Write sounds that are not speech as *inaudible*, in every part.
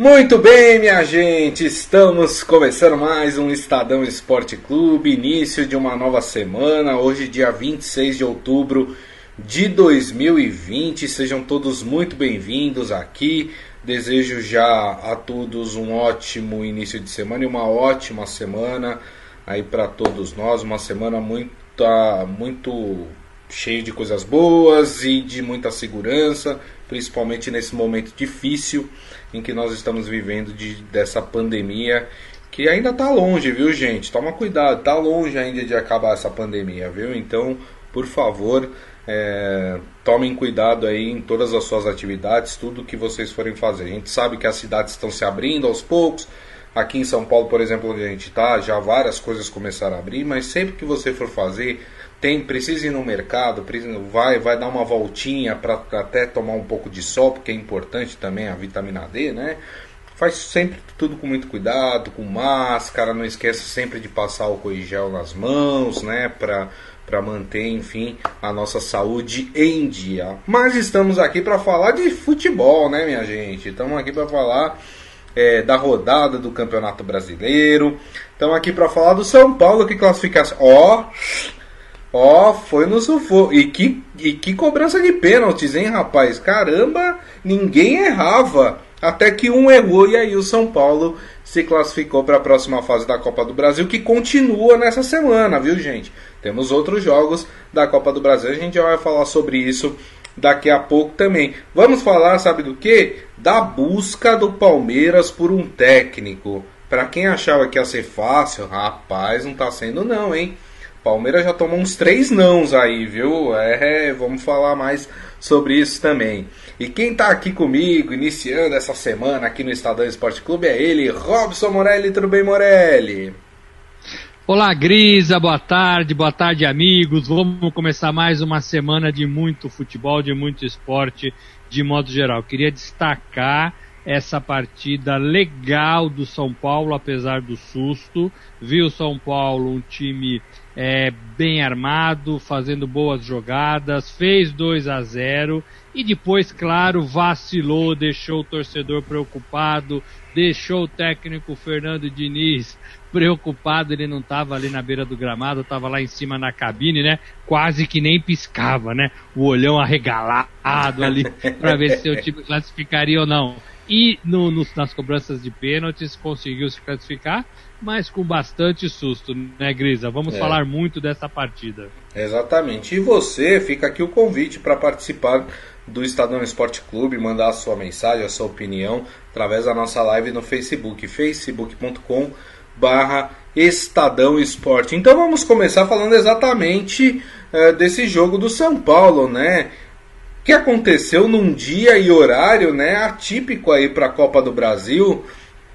Muito bem, minha gente, estamos começando mais um Estadão Esporte Clube, início de uma nova semana, hoje dia 26 de outubro de 2020. Sejam todos muito bem-vindos aqui. Desejo já a todos um ótimo início de semana e uma ótima semana aí para todos nós, uma semana muito muito cheia de coisas boas e de muita segurança, principalmente nesse momento difícil em que nós estamos vivendo de, dessa pandemia que ainda está longe, viu, gente? Toma cuidado, está longe ainda de acabar essa pandemia, viu? Então, por favor, é, tomem cuidado aí em todas as suas atividades, tudo que vocês forem fazer. A gente sabe que as cidades estão se abrindo aos poucos. Aqui em São Paulo, por exemplo, onde a gente está, já várias coisas começaram a abrir, mas sempre que você for fazer, tem precisa ir no mercado, precisa, vai, vai dar uma voltinha para até tomar um pouco de sol, porque é importante também a vitamina D, né? Faz sempre tudo com muito cuidado, com máscara, não esqueça sempre de passar álcool e gel nas mãos, né? Para para manter, enfim, a nossa saúde em dia. Mas estamos aqui para falar de futebol, né, minha gente? Estamos aqui para falar é, da rodada do Campeonato Brasileiro. Estamos aqui para falar do São Paulo que classificasse. Ó, Ó, oh, foi no sufoco. E que, e que cobrança de pênaltis, hein, rapaz? Caramba, ninguém errava. Até que um errou e aí o São Paulo se classificou para a próxima fase da Copa do Brasil, que continua nessa semana, viu, gente? Temos outros jogos da Copa do Brasil, a gente já vai falar sobre isso daqui a pouco também. Vamos falar, sabe do que? Da busca do Palmeiras por um técnico. Para quem achava que ia ser fácil, rapaz, não tá sendo não, hein? Palmeiras já tomou uns três nãos aí, viu? É, vamos falar mais sobre isso também. E quem está aqui comigo, iniciando essa semana aqui no Estadão Esporte Clube, é ele, Robson Morelli. Tudo bem, Morelli? Olá, Grisa, boa tarde, boa tarde, amigos. Vamos começar mais uma semana de muito futebol, de muito esporte, de modo geral. Queria destacar essa partida legal do São Paulo, apesar do susto. Viu São Paulo um time é, bem armado, fazendo boas jogadas, fez 2 a 0 e depois, claro, vacilou, deixou o torcedor preocupado, deixou o técnico Fernando Diniz *laughs* preocupado, ele não estava ali na beira do gramado, estava lá em cima na cabine, né? Quase que nem piscava, né? O olhão arregalado ali *laughs* para ver se o time classificaria ou não. E no, no, nas cobranças de pênaltis conseguiu se classificar, mas com bastante susto, né, Grisa? Vamos é. falar muito dessa partida. Exatamente. E você, fica aqui o convite para participar do Estadão Esporte Clube, mandar a sua mensagem, a sua opinião, através da nossa live no Facebook, facebook.com barra Estadão Esporte. Então vamos começar falando exatamente uh, desse jogo do São Paulo, né? Que aconteceu num dia e horário, né, atípico aí para a Copa do Brasil.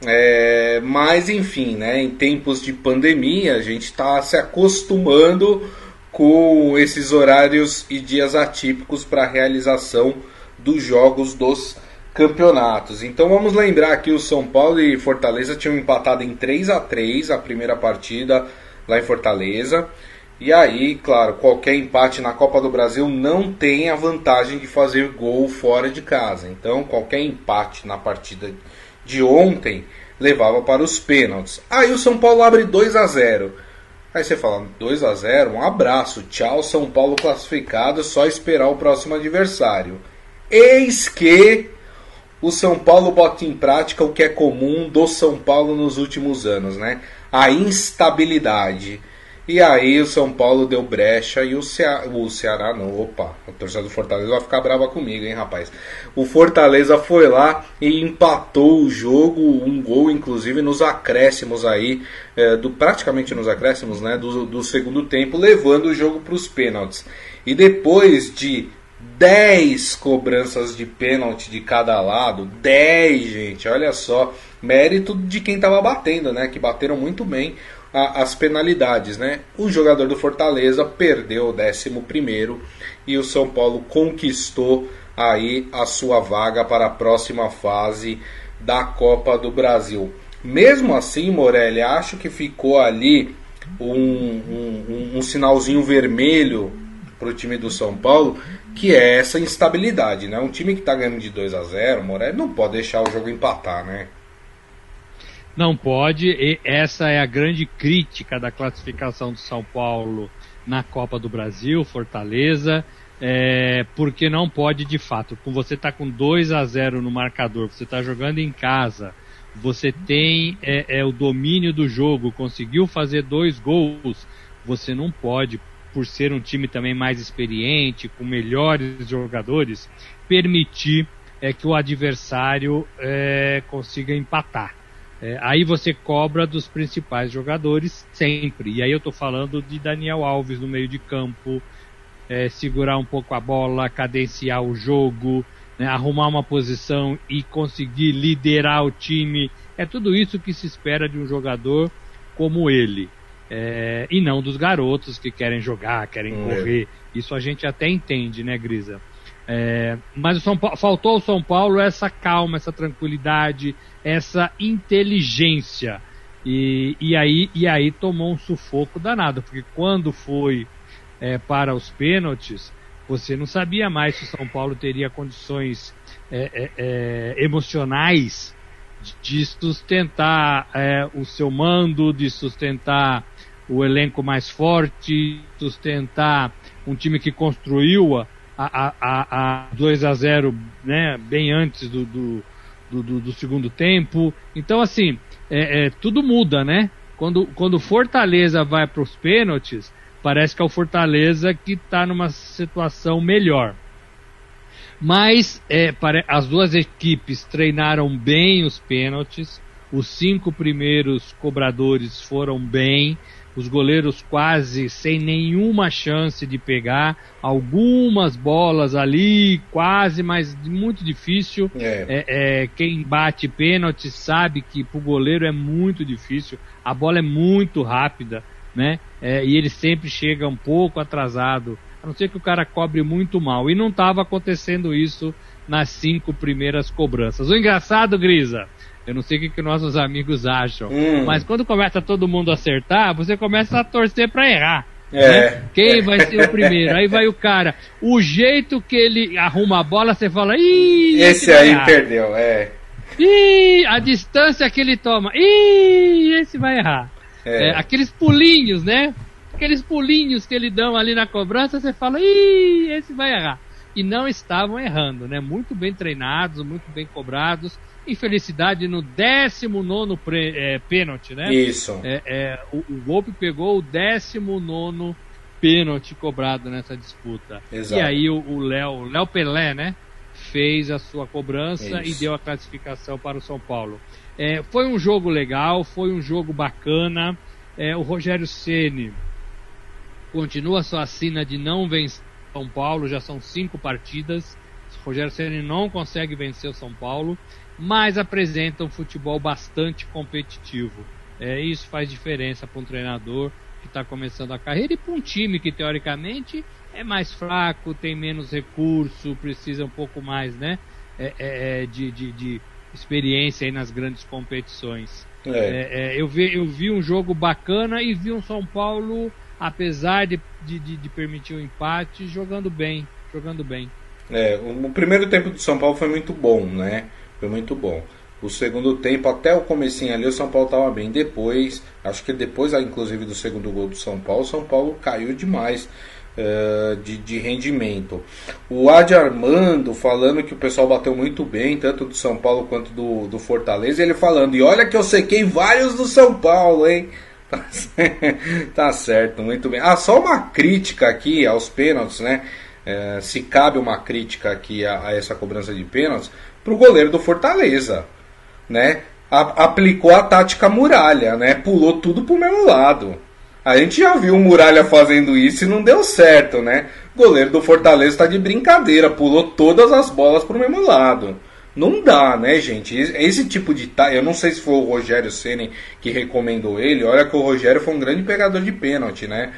É, mas enfim, né, em tempos de pandemia, a gente está se acostumando com esses horários e dias atípicos para a realização dos jogos dos campeonatos. Então vamos lembrar que o São Paulo e Fortaleza tinham empatado em 3 a 3 a primeira partida lá em Fortaleza. E aí, claro, qualquer empate na Copa do Brasil não tem a vantagem de fazer gol fora de casa. Então, qualquer empate na partida de ontem levava para os pênaltis. Aí o São Paulo abre 2 a 0. Aí você fala, 2 a 0, um abraço, tchau, São Paulo classificado, só esperar o próximo adversário. Eis que o São Paulo bota em prática o que é comum do São Paulo nos últimos anos, né? A instabilidade. E aí o São Paulo deu brecha e o Ceará, o Ceará não, opa, a torcida do Fortaleza vai ficar brava comigo, hein, rapaz. O Fortaleza foi lá e empatou o jogo, um gol inclusive nos acréscimos aí, é, do praticamente nos acréscimos, né, do, do segundo tempo, levando o jogo para os pênaltis. E depois de 10 cobranças de pênalti de cada lado, 10, gente, olha só, mérito de quem estava batendo, né, que bateram muito bem a, as penalidades, né? O jogador do Fortaleza perdeu o 11 e o São Paulo conquistou aí a sua vaga para a próxima fase da Copa do Brasil. Mesmo assim, Morelli, acho que ficou ali um, um, um sinalzinho vermelho para o time do São Paulo, que é essa instabilidade, né? Um time que está ganhando de 2 a 0 Morelli não pode deixar o jogo empatar, né? Não pode, e essa é a grande crítica da classificação do São Paulo na Copa do Brasil, Fortaleza, é, porque não pode de fato. Com você está com 2 a 0 no marcador, você está jogando em casa, você tem é, é, o domínio do jogo, conseguiu fazer dois gols, você não pode, por ser um time também mais experiente, com melhores jogadores, permitir é, que o adversário é, consiga empatar. É, aí você cobra dos principais jogadores sempre. E aí eu estou falando de Daniel Alves no meio de campo, é, segurar um pouco a bola, cadenciar o jogo, né, arrumar uma posição e conseguir liderar o time. É tudo isso que se espera de um jogador como ele. É, e não dos garotos que querem jogar, querem hum, correr. Isso a gente até entende, né, Grisa? É, mas São faltou ao São Paulo essa calma, essa tranquilidade, essa inteligência. E, e, aí, e aí tomou um sufoco danado, porque quando foi é, para os pênaltis, você não sabia mais se o São Paulo teria condições é, é, é emocionais de sustentar é, o seu mando, de sustentar o elenco mais forte, sustentar um time que construiu a, a, a, a 2 a 0 né, bem antes do, do, do, do segundo tempo. Então, assim, é, é, tudo muda, né? Quando, quando Fortaleza vai para os pênaltis, parece que é o Fortaleza que está numa situação melhor. Mas é, as duas equipes treinaram bem os pênaltis, os cinco primeiros cobradores foram bem, os goleiros quase sem nenhuma chance de pegar, algumas bolas ali, quase, mas muito difícil. É. É, é, quem bate pênalti sabe que para o goleiro é muito difícil, a bola é muito rápida né? É, e ele sempre chega um pouco atrasado, a não ser que o cara cobre muito mal. E não estava acontecendo isso nas cinco primeiras cobranças. O engraçado, Grisa, eu não sei o que, que nossos amigos acham, hum. mas quando começa todo mundo a acertar, você começa a torcer para errar. É. Né? Quem vai ser o primeiro? Aí vai o cara. O jeito que ele arruma a bola, você fala, ih, esse, esse aí errar. perdeu, é. Ih, a distância que ele toma, ih, esse vai errar. É. É, aqueles pulinhos, né? Aqueles pulinhos que ele dão ali na cobrança, você fala, ih, esse vai errar. E não estavam errando, né? Muito bem treinados, muito bem cobrados. Infelicidade no 19 é, pênalti, né? Isso. É, é, o, o Golpe pegou o 19 pênalti cobrado nessa disputa. Exato. E aí o Léo, Léo Pelé, né? Fez a sua cobrança Isso. e deu a classificação para o São Paulo. É, foi um jogo legal, foi um jogo bacana. É, o Rogério Ceni continua sua sina de não vencer São Paulo, já são cinco partidas. O Rogério Ceni não consegue vencer o São Paulo, mas apresenta um futebol bastante competitivo. É, isso faz diferença para um treinador que está começando a carreira e para um time que teoricamente é mais fraco, tem menos recurso, precisa um pouco mais, né? É, é, é de, de, de experiência nas grandes competições. É. É, eu, vi, eu vi um jogo bacana e vi um São Paulo, apesar de, de, de permitir o um empate, jogando bem, jogando bem. É, o, o primeiro tempo do São Paulo foi muito bom, né? Foi muito bom. O segundo tempo, até o comecinho ali, o São Paulo estava bem. Depois, acho que depois, inclusive, do segundo gol do São Paulo, o São Paulo caiu demais. Uh, de, de, rendimento. O Adi Armando falando que o pessoal bateu muito bem, tanto do São Paulo quanto do, do Fortaleza. ele falando, e olha que eu sequei vários do São Paulo, hein? *laughs* tá certo, muito bem. Ah, só uma crítica aqui aos pênaltis, né? É, se cabe uma crítica aqui a, a essa cobrança de pênaltis, pro goleiro do Fortaleza, né? A, aplicou a tática muralha, né? Pulou tudo pro mesmo lado. A gente já viu o Muralha fazendo isso e não deu certo, né? O goleiro do Fortaleza está de brincadeira, pulou todas as bolas pro mesmo lado. Não dá, né, gente? Esse tipo de. Eu não sei se foi o Rogério Ceni que recomendou ele. Olha que o Rogério foi um grande pegador de pênalti, né?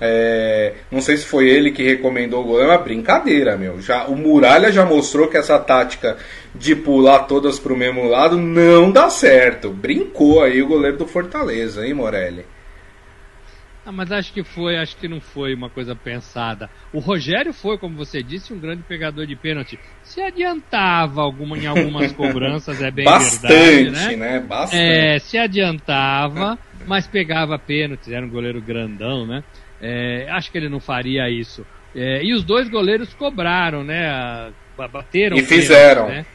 É, não sei se foi ele que recomendou o gol, é uma brincadeira, meu. Já, o Muralha já mostrou que essa tática de pular todas pro mesmo lado não dá certo. Brincou aí o goleiro do Fortaleza, hein, Morelli? Ah, mas acho que foi, acho que não foi uma coisa pensada. O Rogério foi, como você disse, um grande pegador de pênalti. Se adiantava alguma, em algumas *laughs* cobranças, é bem Bastante, verdade, né? né? Bastante. É, se adiantava, mas pegava pênaltis, era um goleiro grandão, né? É, acho que ele não faria isso. É, e os dois goleiros cobraram, né? Bateram. E fizeram. Né?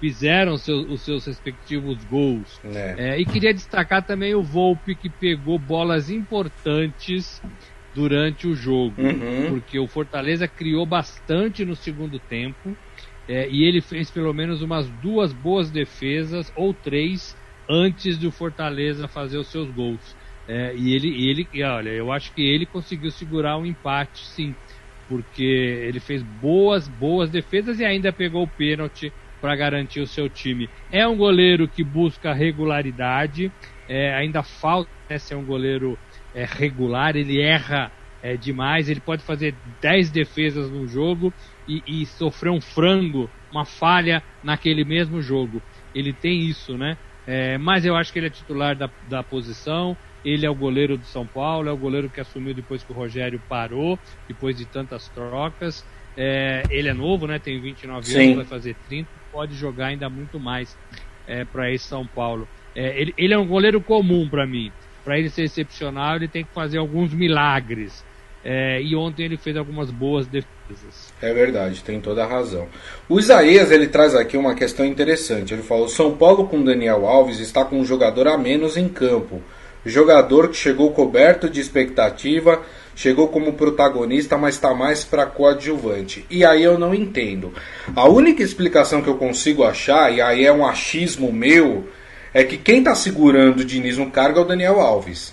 fizeram seu, os seus respectivos gols. É. É, e queria destacar também o Volpe que pegou bolas importantes durante o jogo, uhum. porque o Fortaleza criou bastante no segundo tempo é, e ele fez pelo menos umas duas boas defesas ou três antes do Fortaleza fazer os seus gols. É, e ele, ele, olha, eu acho que ele conseguiu segurar um empate, sim, porque ele fez boas, boas defesas e ainda pegou o pênalti para garantir o seu time. É um goleiro que busca regularidade, é, ainda falta né, ser um goleiro é, regular, ele erra é, demais, ele pode fazer 10 defesas no jogo e, e, sofrer um frango, uma falha naquele mesmo jogo. Ele tem isso, né? É, mas eu acho que ele é titular da, da posição, ele é o goleiro do São Paulo, é o goleiro que assumiu depois que o Rogério parou, depois de tantas trocas. É, ele é novo, né? Tem 29 Sim. anos, vai fazer 30 pode jogar ainda muito mais é, para esse São Paulo. É, ele, ele, é um goleiro comum para mim. Para ele ser excepcional, ele tem que fazer alguns milagres. É, e ontem ele fez algumas boas defesas. É verdade, tem toda a razão. O Isaías ele traz aqui uma questão interessante. Ele falou: São Paulo com Daniel Alves está com um jogador a menos em campo. Jogador que chegou coberto de expectativa, chegou como protagonista, mas está mais para coadjuvante. E aí eu não entendo. A única explicação que eu consigo achar, e aí é um achismo meu, é que quem está segurando o Diniz no cargo é o Daniel Alves.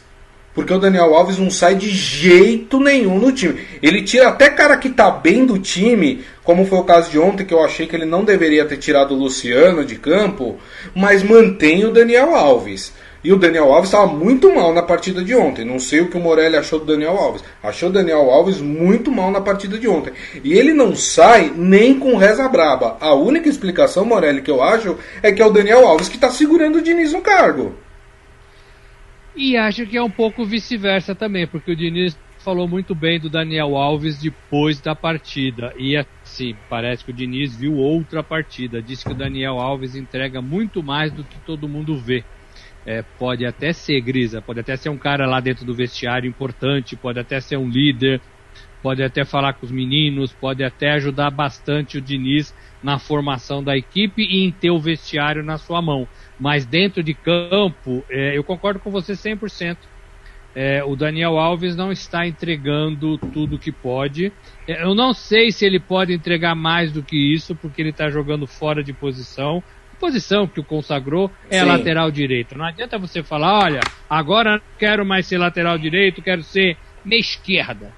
Porque o Daniel Alves não sai de jeito nenhum no time. Ele tira até cara que tá bem do time, como foi o caso de ontem, que eu achei que ele não deveria ter tirado o Luciano de campo, mas mantém o Daniel Alves. E o Daniel Alves estava muito mal na partida de ontem. Não sei o que o Morelli achou do Daniel Alves. Achou o Daniel Alves muito mal na partida de ontem. E ele não sai nem com reza braba. A única explicação, Morelli, que eu acho é que é o Daniel Alves que está segurando o Diniz no cargo. E acho que é um pouco vice-versa também, porque o Diniz falou muito bem do Daniel Alves depois da partida. E assim, parece que o Diniz viu outra partida. Disse que o Daniel Alves entrega muito mais do que todo mundo vê. É, pode até ser Grisa, pode até ser um cara lá dentro do vestiário importante, pode até ser um líder, pode até falar com os meninos, pode até ajudar bastante o Diniz na formação da equipe e em ter o vestiário na sua mão. Mas dentro de campo, é, eu concordo com você 100%. É, o Daniel Alves não está entregando tudo que pode. É, eu não sei se ele pode entregar mais do que isso, porque ele está jogando fora de posição posição que o consagrou é Sim. a lateral direito. Não adianta você falar, olha, agora não quero mais ser lateral direito, quero ser meia esquerda.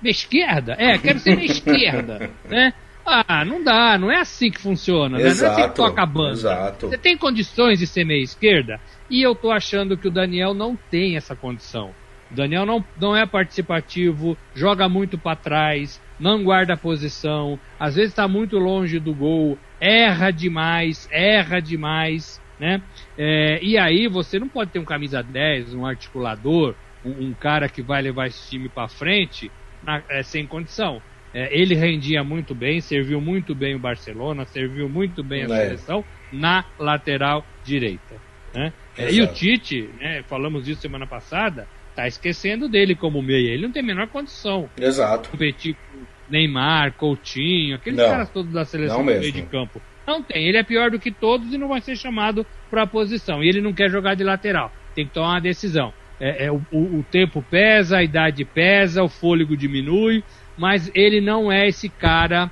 Meia esquerda? É, quero ser meia esquerda, *laughs* né? Ah, não dá, não é assim que funciona, né? Não é assim que toca a banda. Exato. Você tem condições de ser meia esquerda? E eu tô achando que o Daniel não tem essa condição. O Daniel não, não é participativo, joga muito para trás, não guarda a posição, às vezes está muito longe do gol, erra demais, erra demais, né? É, e aí você não pode ter um camisa 10, um articulador, um, um cara que vai levar esse time para frente na, é, sem condição. É, ele rendia muito bem, serviu muito bem o Barcelona, serviu muito bem a é. seleção na lateral direita. Né? É, e o Tite, né, falamos disso semana passada, tá esquecendo dele como meia. Ele não tem a menor condição. Exato. Competir com Neymar, Coutinho, aqueles não, caras todos da seleção do meio de campo. Não tem. Ele é pior do que todos e não vai ser chamado para a posição. E ele não quer jogar de lateral. Tem que tomar uma decisão. É, é o, o, tempo pesa, a idade pesa, o fôlego diminui, mas ele não é esse cara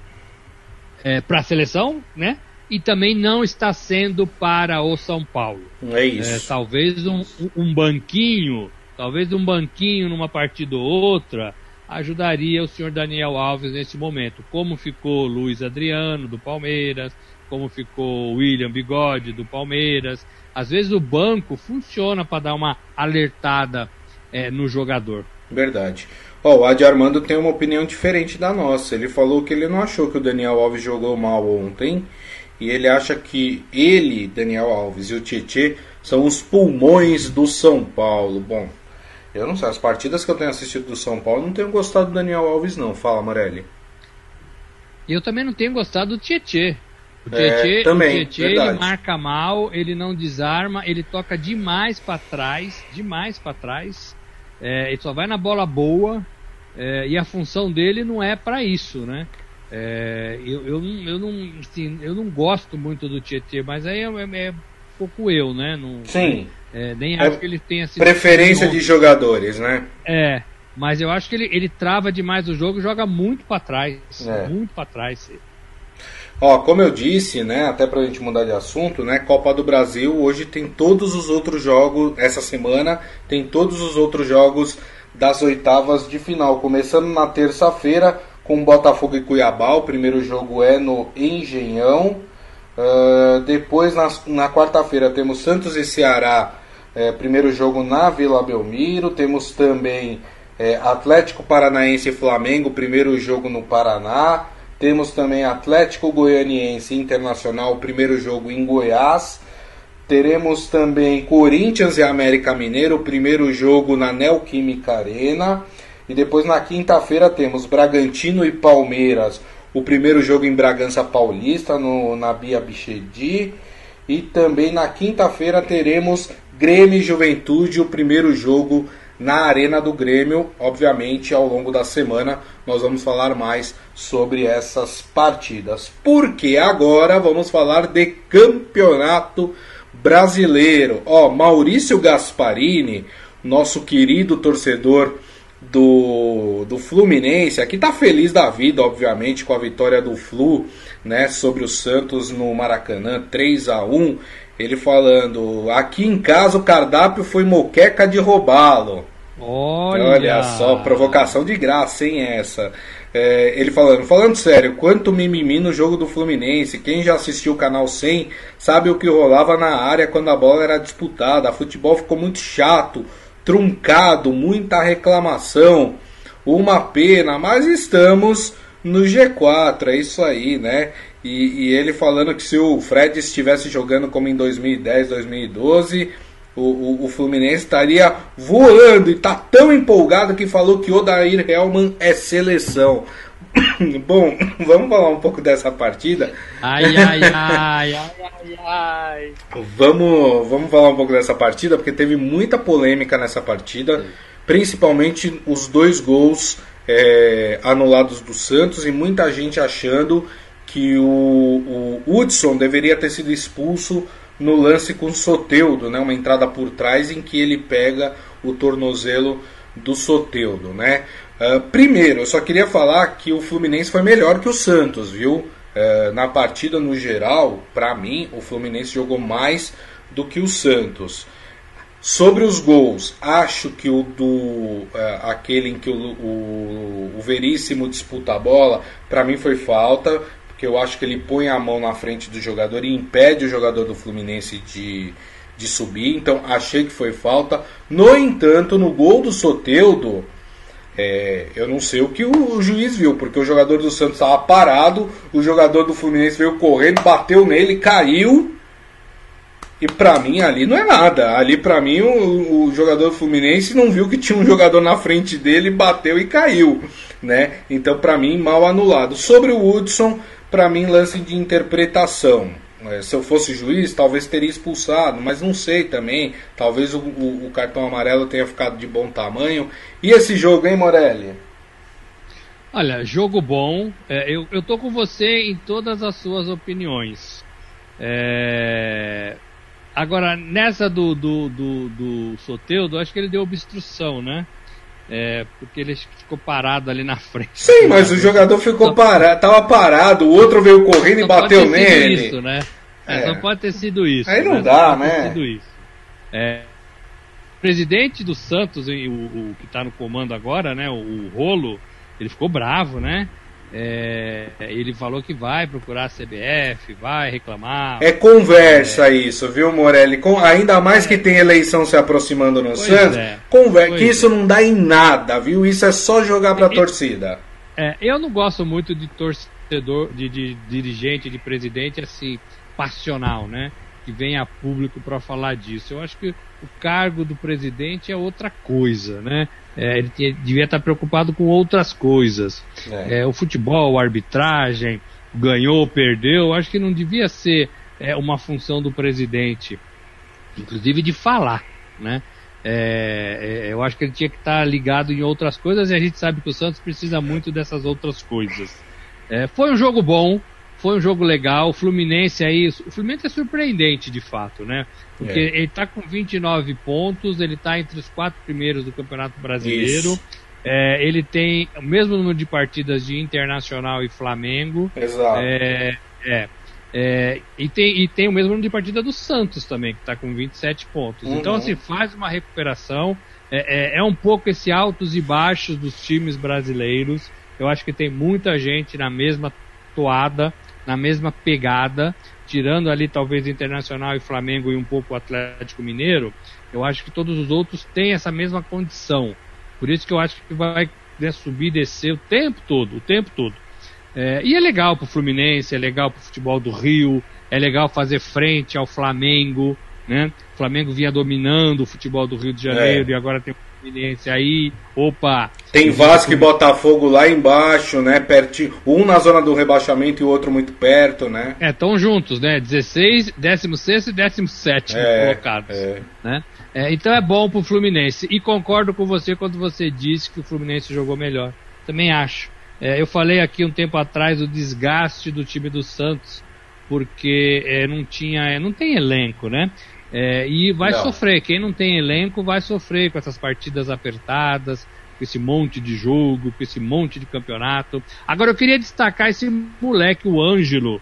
é, para a seleção, né? E também não está sendo para o São Paulo. É isso. É, talvez um, um banquinho Talvez um banquinho numa partida ou outra ajudaria o senhor Daniel Alves nesse momento. Como ficou Luiz Adriano do Palmeiras, como ficou William Bigode do Palmeiras. Às vezes o banco funciona para dar uma alertada é, no jogador. Verdade. Oh, o Adi Armando tem uma opinião diferente da nossa. Ele falou que ele não achou que o Daniel Alves jogou mal ontem. E ele acha que ele, Daniel Alves e o Tietê são os pulmões do São Paulo. Bom, Eu não sei, as partidas que eu tenho assistido do São Paulo não tenho gostado do Daniel Alves não. Fala, Morelli. Eu também não tenho gostado do Tietê. O É, Tietê, também, o Tietê ele marca mal, ele não desarma, ele toca demais pra trás, demais pra trás. É, ele só vai na bola boa é, e a função dele não é pra isso, né? É, eu, eu, não- eu, não, assim, eu não gosto muito do Tietê, mas aí é, é- é um pouco eu, né? Não, Sim. É, nem É acho que ele tenha sido Preferência de jogadores, né? É, mas eu acho que ele, ele trava demais o jogo e joga muito pra trás. É. Muito pra trás. Ó, como eu disse, né, até pra gente mudar de assunto, né, Copa do Brasil hoje tem todos os outros jogos, essa semana tem todos os outros jogos das oitavas de final, começando na terça-feira com Botafogo e Cuiabá, o primeiro jogo é no Engenhão, Ah, depois na, na quarta-feira temos Santos e Ceará, eh, primeiro jogo na Vila Belmiro, temos também eh, Atlético Paranaense e Flamengo, primeiro jogo no Paraná, temos também Atlético Goianiense Internacional, primeiro jogo em Goiás. Teremos também Corinthians e América Mineiro, primeiro jogo na Neoquímica Arena. E depois na quinta-feira temos Bragantino e Palmeiras, o primeiro jogo em Bragança Paulista, no, na Bia Bichedi. E também na quinta-feira teremos Grêmio e Juventude, o primeiro jogo na Arena do Grêmio. Obviamente, ao longo da semana, nós vamos falar mais sobre essas partidas. Porque agora vamos falar de campeonato brasileiro. Ó, Maurício Gasparini, nosso querido torcedor do, do Fluminense, aqui tá feliz da vida, obviamente, com a vitória do Flu, né, sobre o Santos no Maracanã, 3 a 1 Ele falando, aqui em casa o cardápio foi moqueca de roubá-lo. Olha, Olha só, provocação de graça, hein, essa. É, ele falando, falando sério, quanto mimimi no jogo do Fluminense. Quem já assistiu o canal 100 sabe o que rolava na área quando a bola era disputada. A futebol ficou muito chato, truncado, muita reclamação. Uma pena, mas estamos no G4, é isso aí, né? E, e ele falando que se o Fred estivesse jogando como em 2010, 2012, o, o, o Fluminense estaria voando e tá tão empolgado que falou que Odair Helman é seleção. *coughs* Bom, *coughs* vamos falar um pouco dessa partida. Ai, ai, ai, *laughs* ai, ai, ai. Vamos, vamos falar um pouco dessa partida, porque teve muita polêmica nessa partida, principalmente os dois gols é, anulados do Santos e muita gente achando que o, o Hudson deveria ter sido expulso no lance com o Soteudo, né, uma entrada por trás em que ele pega o tornozelo do Soteudo, né? Uh, primeiro, eu só queria falar que o Fluminense foi melhor que o Santos, viu? Uh, na partida no geral, para mim, o Fluminense jogou mais do que o Santos. Sobre os gols, acho que o do uh, aquele em que o, o, o Veríssimo disputa a bola, para mim foi falta, porque eu acho que ele põe a mão na frente do jogador e impede o jogador do Fluminense de, de subir, então achei que foi falta. No entanto, no gol do Soteudo, é, eu não sei o que o, o juiz viu, porque o jogador do Santos estava parado, o jogador do Fluminense veio correndo, bateu nele, caiu. E pra mim ali não é nada. Ali pra mim o, o, jogador do Fluminense não viu que tinha um jogador na frente dele, bateu e caiu, né? Então pra mim mal anulado. Sobre o Hudson, pra mim lance de interpretação. É, se eu fosse juiz, talvez teria expulsado, mas não sei também. Talvez o, o, o, cartão amarelo tenha ficado de bom tamanho. E esse jogo, hein, Morelli? Olha, jogo bom. É, eu, eu tô com você em todas as suas opiniões. É... Agora, nessa do, do, do, do Soteudo, acho que ele deu obstrução, né? É, porque ele ficou parado ali na frente. Sim, mas o jogador ficou parado, tava parado, o outro veio correndo e bateu nele. Isso, né? É, é. Só pode ter sido isso. Aí não né? dá, né? Sido isso. É, o presidente do Santos, o, o que está no comando agora, né? O, o, Rolo, ele ficou bravo, né? É, ele falou que vai procurar a CBF, vai reclamar. É conversa é. isso, viu, Morelli? Com, ainda mais que tem eleição se aproximando no pois Santos. É. Conversa, que isso não dá em nada, viu? Isso é só jogar pra torcida. É, eu não gosto muito de torcedor, de, de dirigente, de presidente assim, passional, né? que vem a público para falar disso. Eu acho que o cargo do presidente é outra coisa, né? É, ele tinha, devia estar preocupado com outras coisas. É. É, o futebol, a arbitragem, ganhou, perdeu, acho que não devia ser é, uma função do presidente, inclusive de falar, né? É, é, eu acho que ele tinha que estar ligado em outras coisas e a gente sabe que o Santos precisa muito dessas outras coisas. É, foi um jogo bom, foi um jogo legal. O Fluminense aí, o Fluminense é surpreendente de fato, né? Porque é. ele está com 29 pontos, ele está entre os quatro primeiros do Campeonato Brasileiro. É, ele tem o mesmo número de partidas de Internacional e Flamengo. Exato. É, é. É, e, tem, e tem o mesmo número de partida do Santos também, que está com 27 pontos. Uhum. Então, assim, faz uma recuperação. É, é, é, um pouco esse altos e baixos dos times brasileiros. Eu acho que tem muita gente na mesma toada, na mesma pegada, tirando ali talvez Internacional e Flamengo e um pouco o Atlético Mineiro. Eu acho que todos os outros têm essa mesma condição. Por isso que eu acho que vai né, subir e descer o tempo todo, o tempo todo. É, e é legal pro Fluminense, é legal pro futebol do Rio, é legal fazer frente ao Flamengo, né? O Flamengo vinha dominando o futebol do Rio de Janeiro é. e agora tem o Fluminense aí. Opa! Tem Vasco e Botafogo lá embaixo, né? Pertinho, um na zona do rebaixamento e o outro muito perto, né? É, estão juntos, né? 16, 16 e 17 é, colocados, é. né? É, então é bom pro Fluminense. E concordo com você quando você disse que o Fluminense jogou melhor. Também acho. É, eu falei aqui um tempo atrás o desgaste do time do Santos, porque é, não tinha, é, não tem elenco, né? É, e vai não. sofrer. Quem não tem elenco vai sofrer com essas partidas apertadas, com esse monte de jogo, com esse monte de campeonato. Agora eu queria destacar esse moleque, o Ângelo,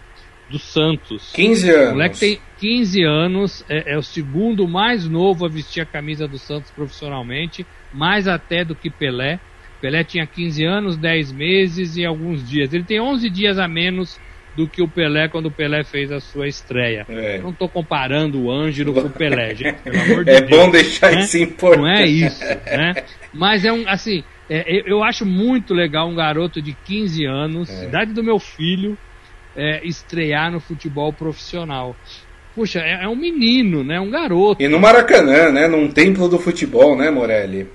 do Santos. 15 anos. O moleque tem 15 anos, é, é, o segundo mais novo a vestir a camisa do Santos profissionalmente, mais até do que Pelé. Pelé tinha 15 anos, 10 meses e alguns dias. Ele tem 11 dias a menos do que o Pelé quando o Pelé fez a sua estreia. É. Não estou comparando o Ângelo com o Pelé, gente, pelo *laughs* amor de é Deus. É bom deixar né? isso importante. Não é isso, né? Mas é um, assim, é, eu acho muito legal um garoto de 15 anos, é. idade do meu filho, é, estrear no futebol profissional. Puxa, é, é, um menino, né? Um garoto. E no Maracanã, né? Num templo do futebol, né, Morelli?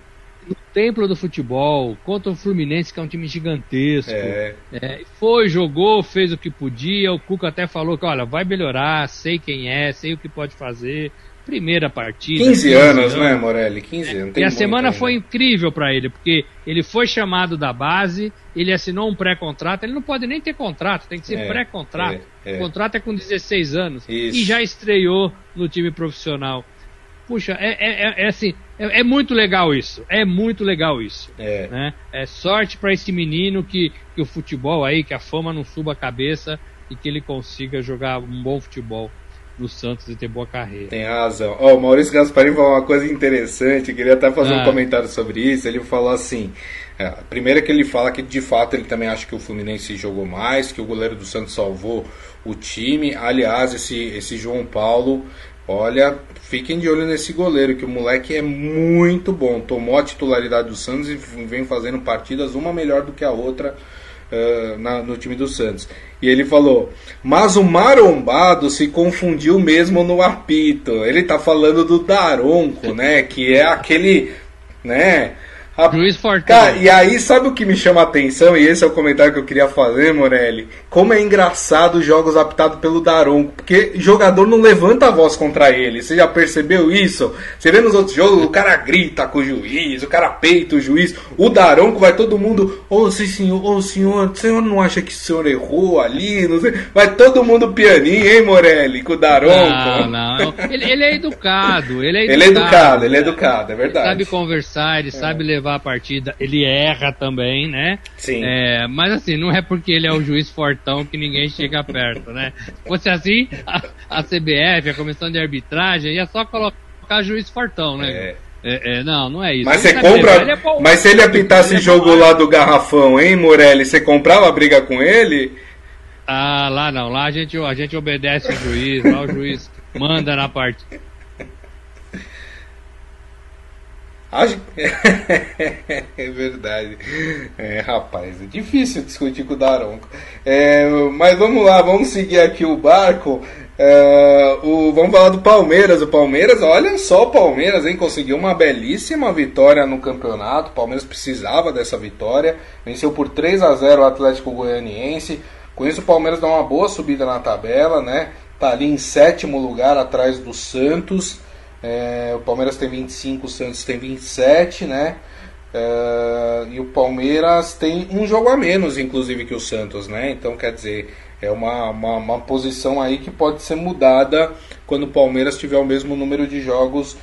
Templo do futebol, contra o Fluminense, que é um time gigantesco. É. É, foi, jogou, fez o que podia. O Cuca até falou que, olha, vai melhorar, sei quem é, sei o que pode fazer. Primeira partida. 15, 15 anos, anos, né, Morelli? 15 é. anos. E a semana ainda. foi incrível para ele, porque ele foi chamado da base, ele assinou um pré-contrato. Ele não pode nem ter contrato, tem que ser é, pré-contrato. É, o contrato é com 16 anos. Isso. E já estreou no time profissional. Puxa, é, é, é assim, é, é, muito legal isso. É muito legal isso. É, né? é sorte para esse menino que, que o futebol aí, que a fama não suba a cabeça e que ele consiga jogar um bom futebol no Santos e ter boa carreira. Tem razão. Ó, oh, o Maurício Gasparini falou uma coisa interessante, queria até fazer ah. um comentário sobre isso. Ele falou assim: é, primeiro é que ele fala que de fato ele também acha que o Fluminense jogou mais, que o goleiro do Santos salvou o time. Aliás, esse, esse João Paulo Olha, fiquem de olho nesse goleiro, que o moleque é muito bom. Tomou a titularidade do Santos e vem fazendo partidas uma melhor do que a outra uh, na, no time do Santos. E ele falou: Mas o marombado se confundiu mesmo no apito. Ele tá falando do Daronco, né? Que é aquele. né? A... Juiz Fortão. Cara, e aí, sabe o que me chama a atenção? E esse é o comentário que eu queria fazer, Morelli. Como é engraçado os jogos aptados pelo Daronco. Porque jogador não levanta a voz contra ele. Você já percebeu isso? Você vê nos outros jogos, o cara grita com o juiz, o cara peita o juiz. O Daronco vai todo mundo. Ô, oh, senhor, ô oh, senhor, o senhor não acha que o senhor errou ali? Não sei. Vai todo mundo pianinho, hein, Morelli? Com o Daronco. Não, não. Ele, ele é educado. Ele é educado. Ele é educado, ele é educado, é verdade. Ele sabe conversar, ele é. sabe levar levar a partida, ele erra também, né? Sim. É, mas assim, não é porque ele é o juiz fortão que ninguém chega perto, né? Se fosse assim, a, a CBF, a comissão de arbitragem, ia só colocar juiz fortão, né? É. É, é, não, não é isso. Mas você compra. É mas se ele apitasse é jogo lá do garrafão, hein, Morelli? Você comprava a briga com ele? Ah, lá não. Lá a gente, a gente obedece o juiz. Lá o juiz manda na partida. *laughs* é verdade. É, rapaz, é difícil discutir com o Daronco. É, mas vamos lá, vamos seguir aqui o barco. Uh, o, vamos falar do Palmeiras. O Palmeiras, olha só o Palmeiras, hein? Conseguiu uma belíssima vitória no campeonato. O Palmeiras precisava dessa vitória. Venceu por 3 a 0 o Atlético Goianiense. Com isso, o Palmeiras dá uma boa subida na tabela, né? Tá ali em sétimo lugar atrás do Santos. É, o Palmeiras tem 25, o Santos tem 27, né? É, e o Palmeiras tem um jogo a menos, inclusive, que o Santos, né? Então, quer dizer, é uma, uma, uma, posição aí que pode ser mudada quando o Palmeiras tiver o mesmo número de jogos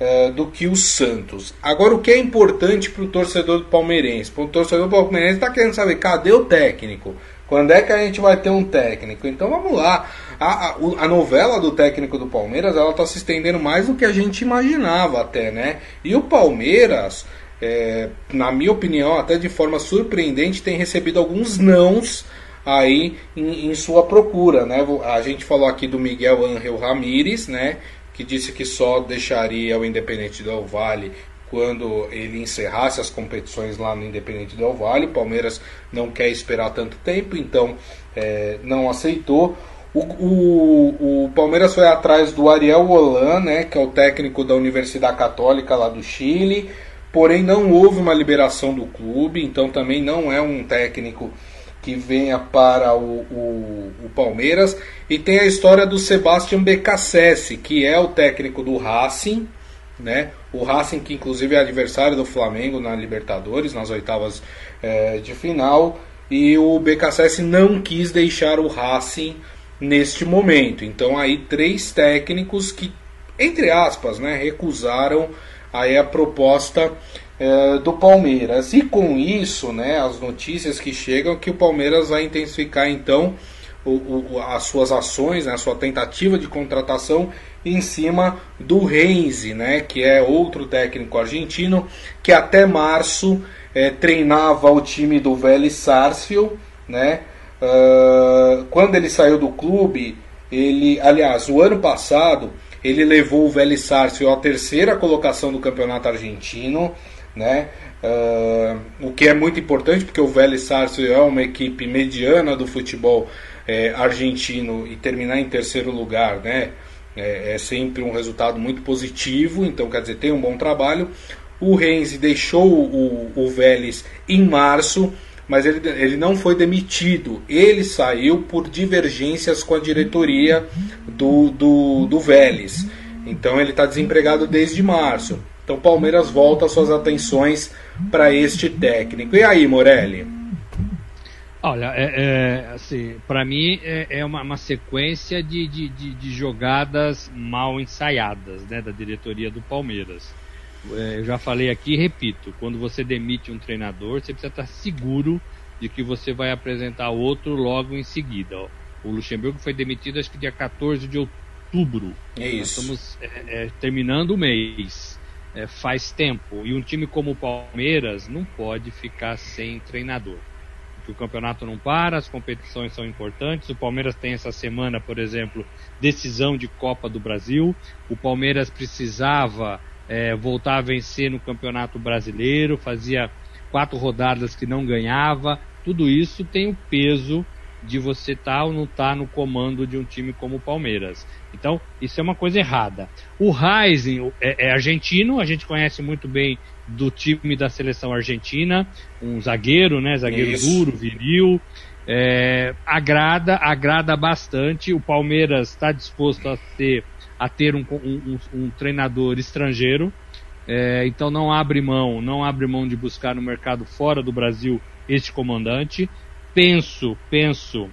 é, do que o Santos. Agora, o que é importante para o torcedor do palmeirense? O torcedor do palmeirense está querendo saber cadê o técnico? Quando é que a gente vai ter um técnico? Então vamos lá. A, a, a novela do técnico do Palmeiras ela está se estendendo mais do que a gente imaginava até, né? E o Palmeiras, é, na minha opinião, até de forma surpreendente, tem recebido alguns nãos aí em, em, sua procura, né? A gente falou aqui do Miguel Ángel Ramírez, né? Que disse que só deixaria o Independente do Vale quando ele encerrasse as competições lá no Independente do Vale. O Palmeiras não quer esperar tanto tempo, então é, não aceitou. O, o, o, Palmeiras foi atrás do Ariel Holan, né, que é o técnico da Universidade Católica lá do Chile, porém não houve uma liberação do clube, então também não é um técnico que venha para o, o, o Palmeiras. E tem a história do Sebastian Becassese, que é o técnico do Racing, né? O Racing, que inclusive é adversário do Flamengo na Libertadores, nas oitavas é, de final. E o BKSS não quis deixar o Racing neste momento. Então aí três técnicos que, entre aspas, né, recusaram aí a proposta é, do Palmeiras. E com isso, né, as notícias que chegam que o Palmeiras vai intensificar então o, o, as suas ações, né, a sua tentativa de contratação em cima do Renzi, né, que é outro técnico argentino que até março é, treinava o time do Vélez Sarsfield, né? Uh, quando ele saiu do clube, ele, aliás, o ano passado ele levou o Vélez Sarsfield à terceira colocação do campeonato argentino né? Uh, o que é muito importante porque o Vélez Sarsfield é uma equipe mediana do futebol é, argentino e terminar em terceiro lugar, né? É, é, sempre um resultado muito positivo, então quer dizer, tem um bom trabalho. O Renzi deixou o, o Vélez em março, mas ele, ele não foi demitido. Ele saiu por divergências com a diretoria do, do, do Vélez. Então ele está desempregado desde março. Então o Palmeiras volta suas atenções para este técnico. E aí, Morelli? Olha, é, é assim, para mim é, é uma, uma, sequência de, de, de, de, jogadas mal ensaiadas né, da diretoria do Palmeiras. É, eu já falei aqui e repito: quando você demite um treinador, você precisa estar seguro de que você vai apresentar outro logo em seguida. O Luxemburgo foi demitido acho que dia 14 de outubro. É isso. Nós estamos é, é, terminando o mês faz tempo. E um time como o Palmeiras não pode ficar sem treinador. Porque o campeonato não para, as competições são importantes. O Palmeiras tem essa semana, por exemplo, decisão de Copa do Brasil. O Palmeiras precisava é, voltar a vencer no Campeonato Brasileiro, fazia quatro rodadas que não ganhava. Tudo isso tem o peso de você estar tá ou não estar tá no comando de um time como o Palmeiras. Então, isso é uma coisa errada. O Rising é, é, argentino, a gente conhece muito bem do time da seleção argentina, um zagueiro, né? Zagueiro isso. duro, viril. É, agrada, agrada bastante. O Palmeiras está disposto a ter, a ter um, um, um treinador estrangeiro. É, então não abre mão, não abre mão de buscar no mercado fora do Brasil este comandante. Penso, penso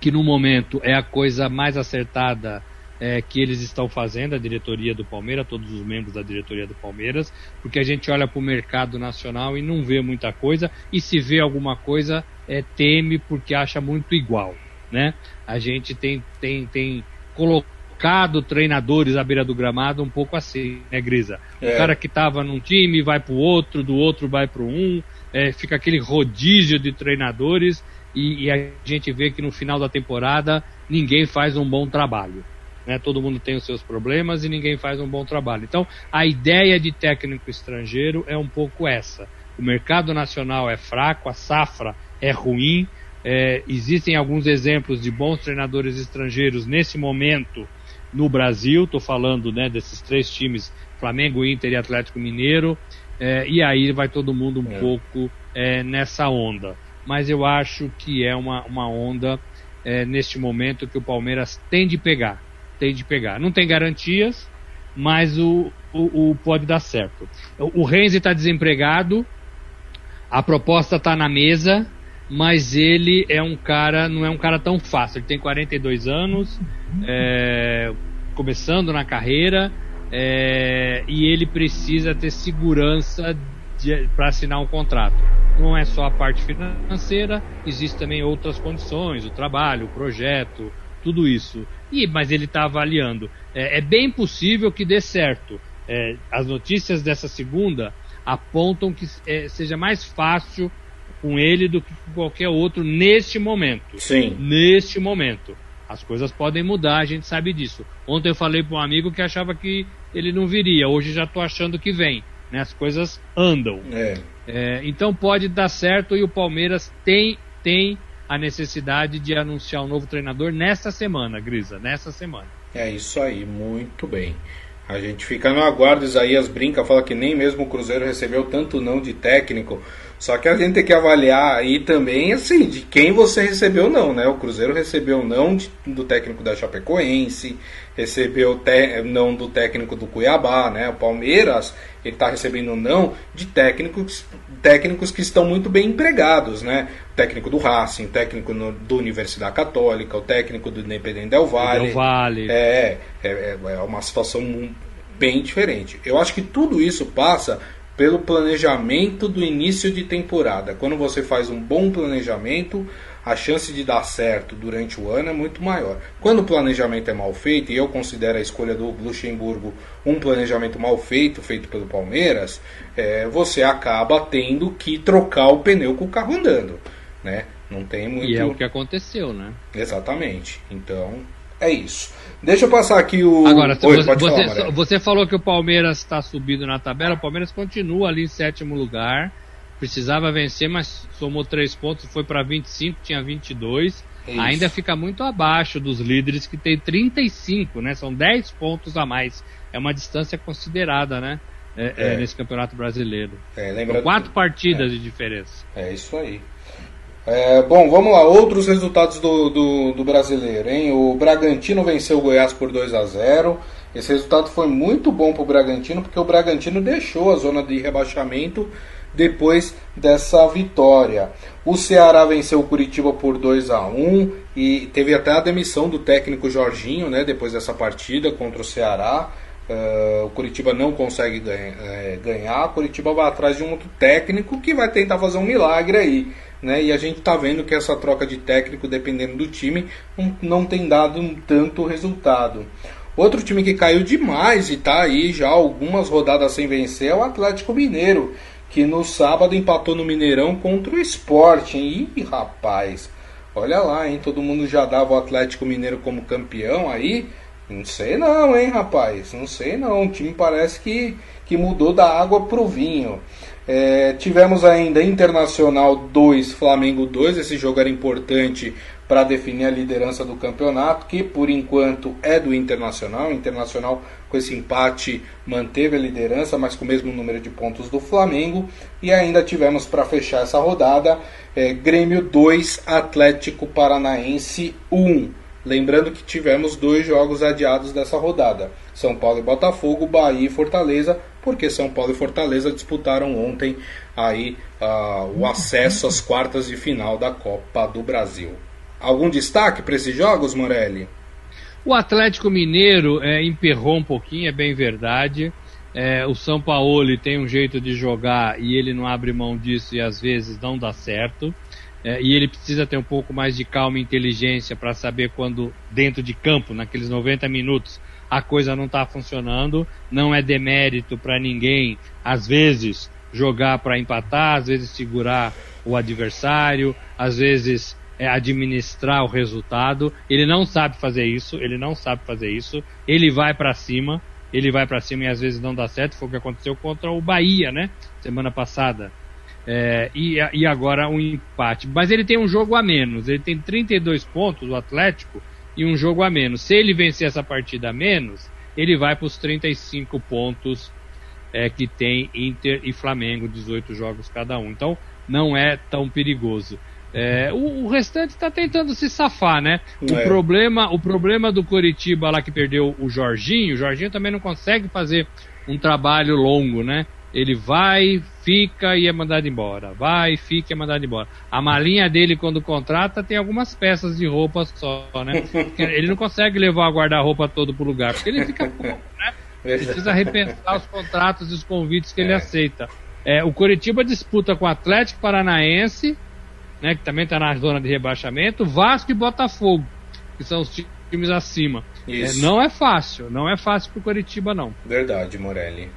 que no momento é a coisa mais acertada é, que eles estão fazendo, a diretoria do Palmeiras, todos os membros da diretoria do Palmeiras, porque a gente olha para o mercado nacional e não vê muita coisa, e se vê alguma coisa, é, teme porque acha muito igual. Né? A gente tem, tem, tem colocado treinadores à beira do gramado um pouco assim, né, Grisa? É. O cara que estava num time vai para o outro, do outro vai para um, é, fica aquele rodízio de treinadores e, e, a gente vê que no final da temporada ninguém faz um bom trabalho. Né? Todo mundo tem os seus problemas e ninguém faz um bom trabalho. Então, a ideia de técnico estrangeiro é um pouco essa. O mercado nacional é fraco, a safra é ruim, É, existem alguns exemplos de bons treinadores estrangeiros nesse momento no Brasil. Estou falando né, desses três times: Flamengo, Inter e Atlético Mineiro. É, e aí vai todo mundo um é. pouco é, nessa onda. Mas eu acho que é uma, uma onda é, neste momento que o Palmeiras tem de pegar. Tem de pegar. Não tem garantias, mas o, o, o pode dar certo. O, Renzi está desempregado, a proposta está na mesa, mas ele é um cara, não é um cara tão fácil. Ele tem 42 anos, é, começando na carreira, é, e ele precisa ter segurança para assinar um contrato. Não é só a parte financeira, existe também outras condições, o trabalho, o projeto, tudo isso. E, mas ele está avaliando. É, é, bem possível que dê certo. É, as notícias dessa segunda apontam que é, seja mais fácil com ele do que com qualquer outro neste momento. Sim. Neste momento. As coisas podem mudar, a gente sabe disso. Ontem eu falei para um amigo que achava que ele não viria, hoje já estou achando que vem. Né? As coisas andam. É. É, então pode dar certo e o Palmeiras tem, tem a necessidade de anunciar um novo treinador nesta semana, Grisa, nesta semana. É isso aí, muito bem. A gente fica no aguardo, Isaías brinca, fala que nem mesmo o Cruzeiro recebeu tanto não de técnico. Só que a gente tem que avaliar aí também, assim, de quem você recebeu não, né? O Cruzeiro recebeu não de, do técnico da Chapecoense, recebeu te, não do técnico do Cuiabá, né? O Palmeiras, ele está recebendo não de técnicos, técnicos que estão muito bem empregados, né? O técnico do Racing, o técnico no, do Universidade Católica, o técnico do Independente Del Valle. Del Valle. É, é, é, é uma situação bem diferente. Eu acho que tudo isso passa pelo planejamento do início de temporada. Quando você faz um bom planejamento, a chance de dar certo durante o ano é muito maior. Quando o planejamento é mal feito, e eu considero a escolha do Luxemburgo um planejamento mal feito, feito pelo Palmeiras, é, você acaba tendo que trocar o pneu com o carro andando. Né? Não tem muito. E é o que aconteceu, né? Exatamente. Então, é isso. Deixa eu passar aqui o. Agora, Oi, você, falar, você, falou que o Palmeiras está subindo na tabela, o Palmeiras continua ali em sétimo lugar. Precisava vencer, mas somou três pontos, foi para 25, tinha 22. É Ainda fica muito abaixo dos líderes que tem 35, né? São 10 pontos a mais. É uma distância considerada, né? É, é. É, nesse campeonato brasileiro. É, quatro partidas é. de diferença. É isso aí. É, bom, vamos lá, outros resultados do, do, do, brasileiro, hein? O Bragantino venceu o Goiás por 2 a 0 Esse resultado foi muito bom para o Bragantino, porque o Bragantino deixou a zona de rebaixamento depois dessa vitória. O Ceará venceu o Curitiba por 2 a 1 e teve até a demissão do técnico Jorginho, né? Depois dessa partida contra o Ceará. Uh, o Curitiba não consegue ganha, é, ganhar. O Curitiba vai atrás de um outro técnico que vai tentar fazer um milagre aí né? E a gente está vendo que essa troca de técnico, dependendo do time, não, tem dado tanto resultado. Outro time que caiu demais e está aí já algumas rodadas sem vencer é o Atlético Mineiro, que no sábado empatou no Mineirão contra o Sport. Ih, rapaz, olha lá, hein? Todo mundo já dava o Atlético Mineiro como campeão aí. Não sei não, hein, rapaz? Não sei não. O time parece que, que mudou da água pro vinho. É, tivemos ainda Internacional 2, Flamengo 2. Esse jogo era importante para definir a liderança do campeonato, que por enquanto é do Internacional. O Internacional, com esse empate, manteve a liderança, mas com o mesmo número de pontos do Flamengo. E ainda tivemos para fechar essa rodada é, Grêmio 2, Atlético Paranaense 1. Lembrando que tivemos dois jogos adiados dessa rodada: São Paulo e Botafogo, Bahia e Fortaleza porque São Paulo e Fortaleza disputaram ontem aí uh, o acesso às quartas de final da Copa do Brasil. Algum destaque para esses jogos, Morelli? O Atlético Mineiro é, emperrou um pouquinho, é bem verdade. É, o São Paulo tem um jeito de jogar e ele não abre mão disso e às vezes não dá certo. É, e ele precisa ter um pouco mais de calma e inteligência para saber quando, dentro de campo, naqueles 90 minutos, a coisa não está funcionando, não é demérito para ninguém, às vezes jogar para empatar, às vezes segurar o adversário, às vezes é, administrar o resultado. Ele não sabe fazer isso, ele não sabe fazer isso. Ele vai para cima, ele vai para cima e às vezes não dá certo. Foi o que aconteceu contra o Bahia, né? Semana passada. É, e, e agora um empate. Mas ele tem um jogo a menos. Ele tem 32 pontos, o Atlético, e um jogo a menos. Se ele vencer essa partida a menos, ele vai para os 35 pontos é, que tem Inter e Flamengo, 18 jogos cada um. Então não é tão perigoso. É, o, o, restante está tentando se safar, né? O, é. problema, o problema do Coritiba lá que perdeu o Jorginho, o Jorginho também não consegue fazer um trabalho longo, né? Ele vai, fica e é mandado embora. Vai, fica e é mandado embora. A malinha dele, quando contrata, tem algumas peças de roupa só, né? *laughs* Ele não consegue levar o guarda-roupa todo pro lugar, porque ele fica pouco, né? Precisa repensar os contratos e os convites que ele é. aceita. É, o Coritiba disputa com o Atlético Paranaense, né, que também está na zona de rebaixamento, Vasco e Botafogo, que são os times acima. É, não é fácil, não é fácil para o Coritiba, não. Verdade, Morelli.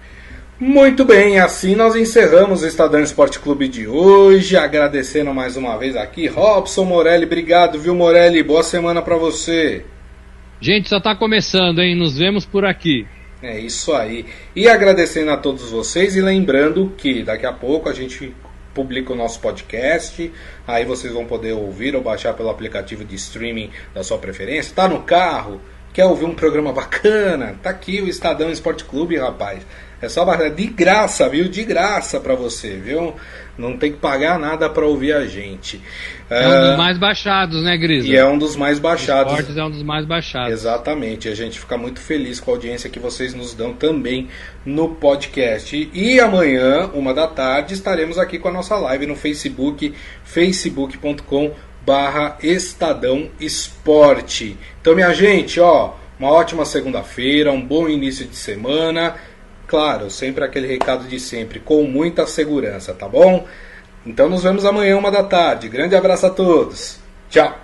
Muito bem, assim nós encerramos o Estadão Esporte Clube de hoje, agradecendo mais uma vez aqui, Robson Morelli, obrigado, viu Morelli, boa semana para você. Gente, só está começando, hein, nos vemos por aqui. É isso aí. E agradecendo a todos vocês e lembrando que daqui a pouco a gente publica o nosso podcast, aí vocês vão poder ouvir ou baixar pelo aplicativo de streaming da sua preferência. Tá no carro, quer ouvir um programa bacana? Tá aqui o Estadão Esporte Clube, rapaz. É só baixar de graça, viu? De graça para você, viu? Não tem que pagar nada para ouvir a gente. É um dos ah, mais baixados, né, Gris? E é um dos mais baixados. Esportes é um dos mais baixados. Exatamente. A gente fica muito feliz com a audiência que vocês nos dão também no podcast. E amanhã, uma da tarde, estaremos aqui com a nossa live no Facebook, facebook.com barra Estadão Esporte. Então, minha gente, ó, uma ótima segunda-feira, um bom início de semana. Claro, sempre aquele recado de sempre, com muita segurança, tá bom? Então nos vemos amanhã, uma da tarde. Grande abraço a todos. Tchau!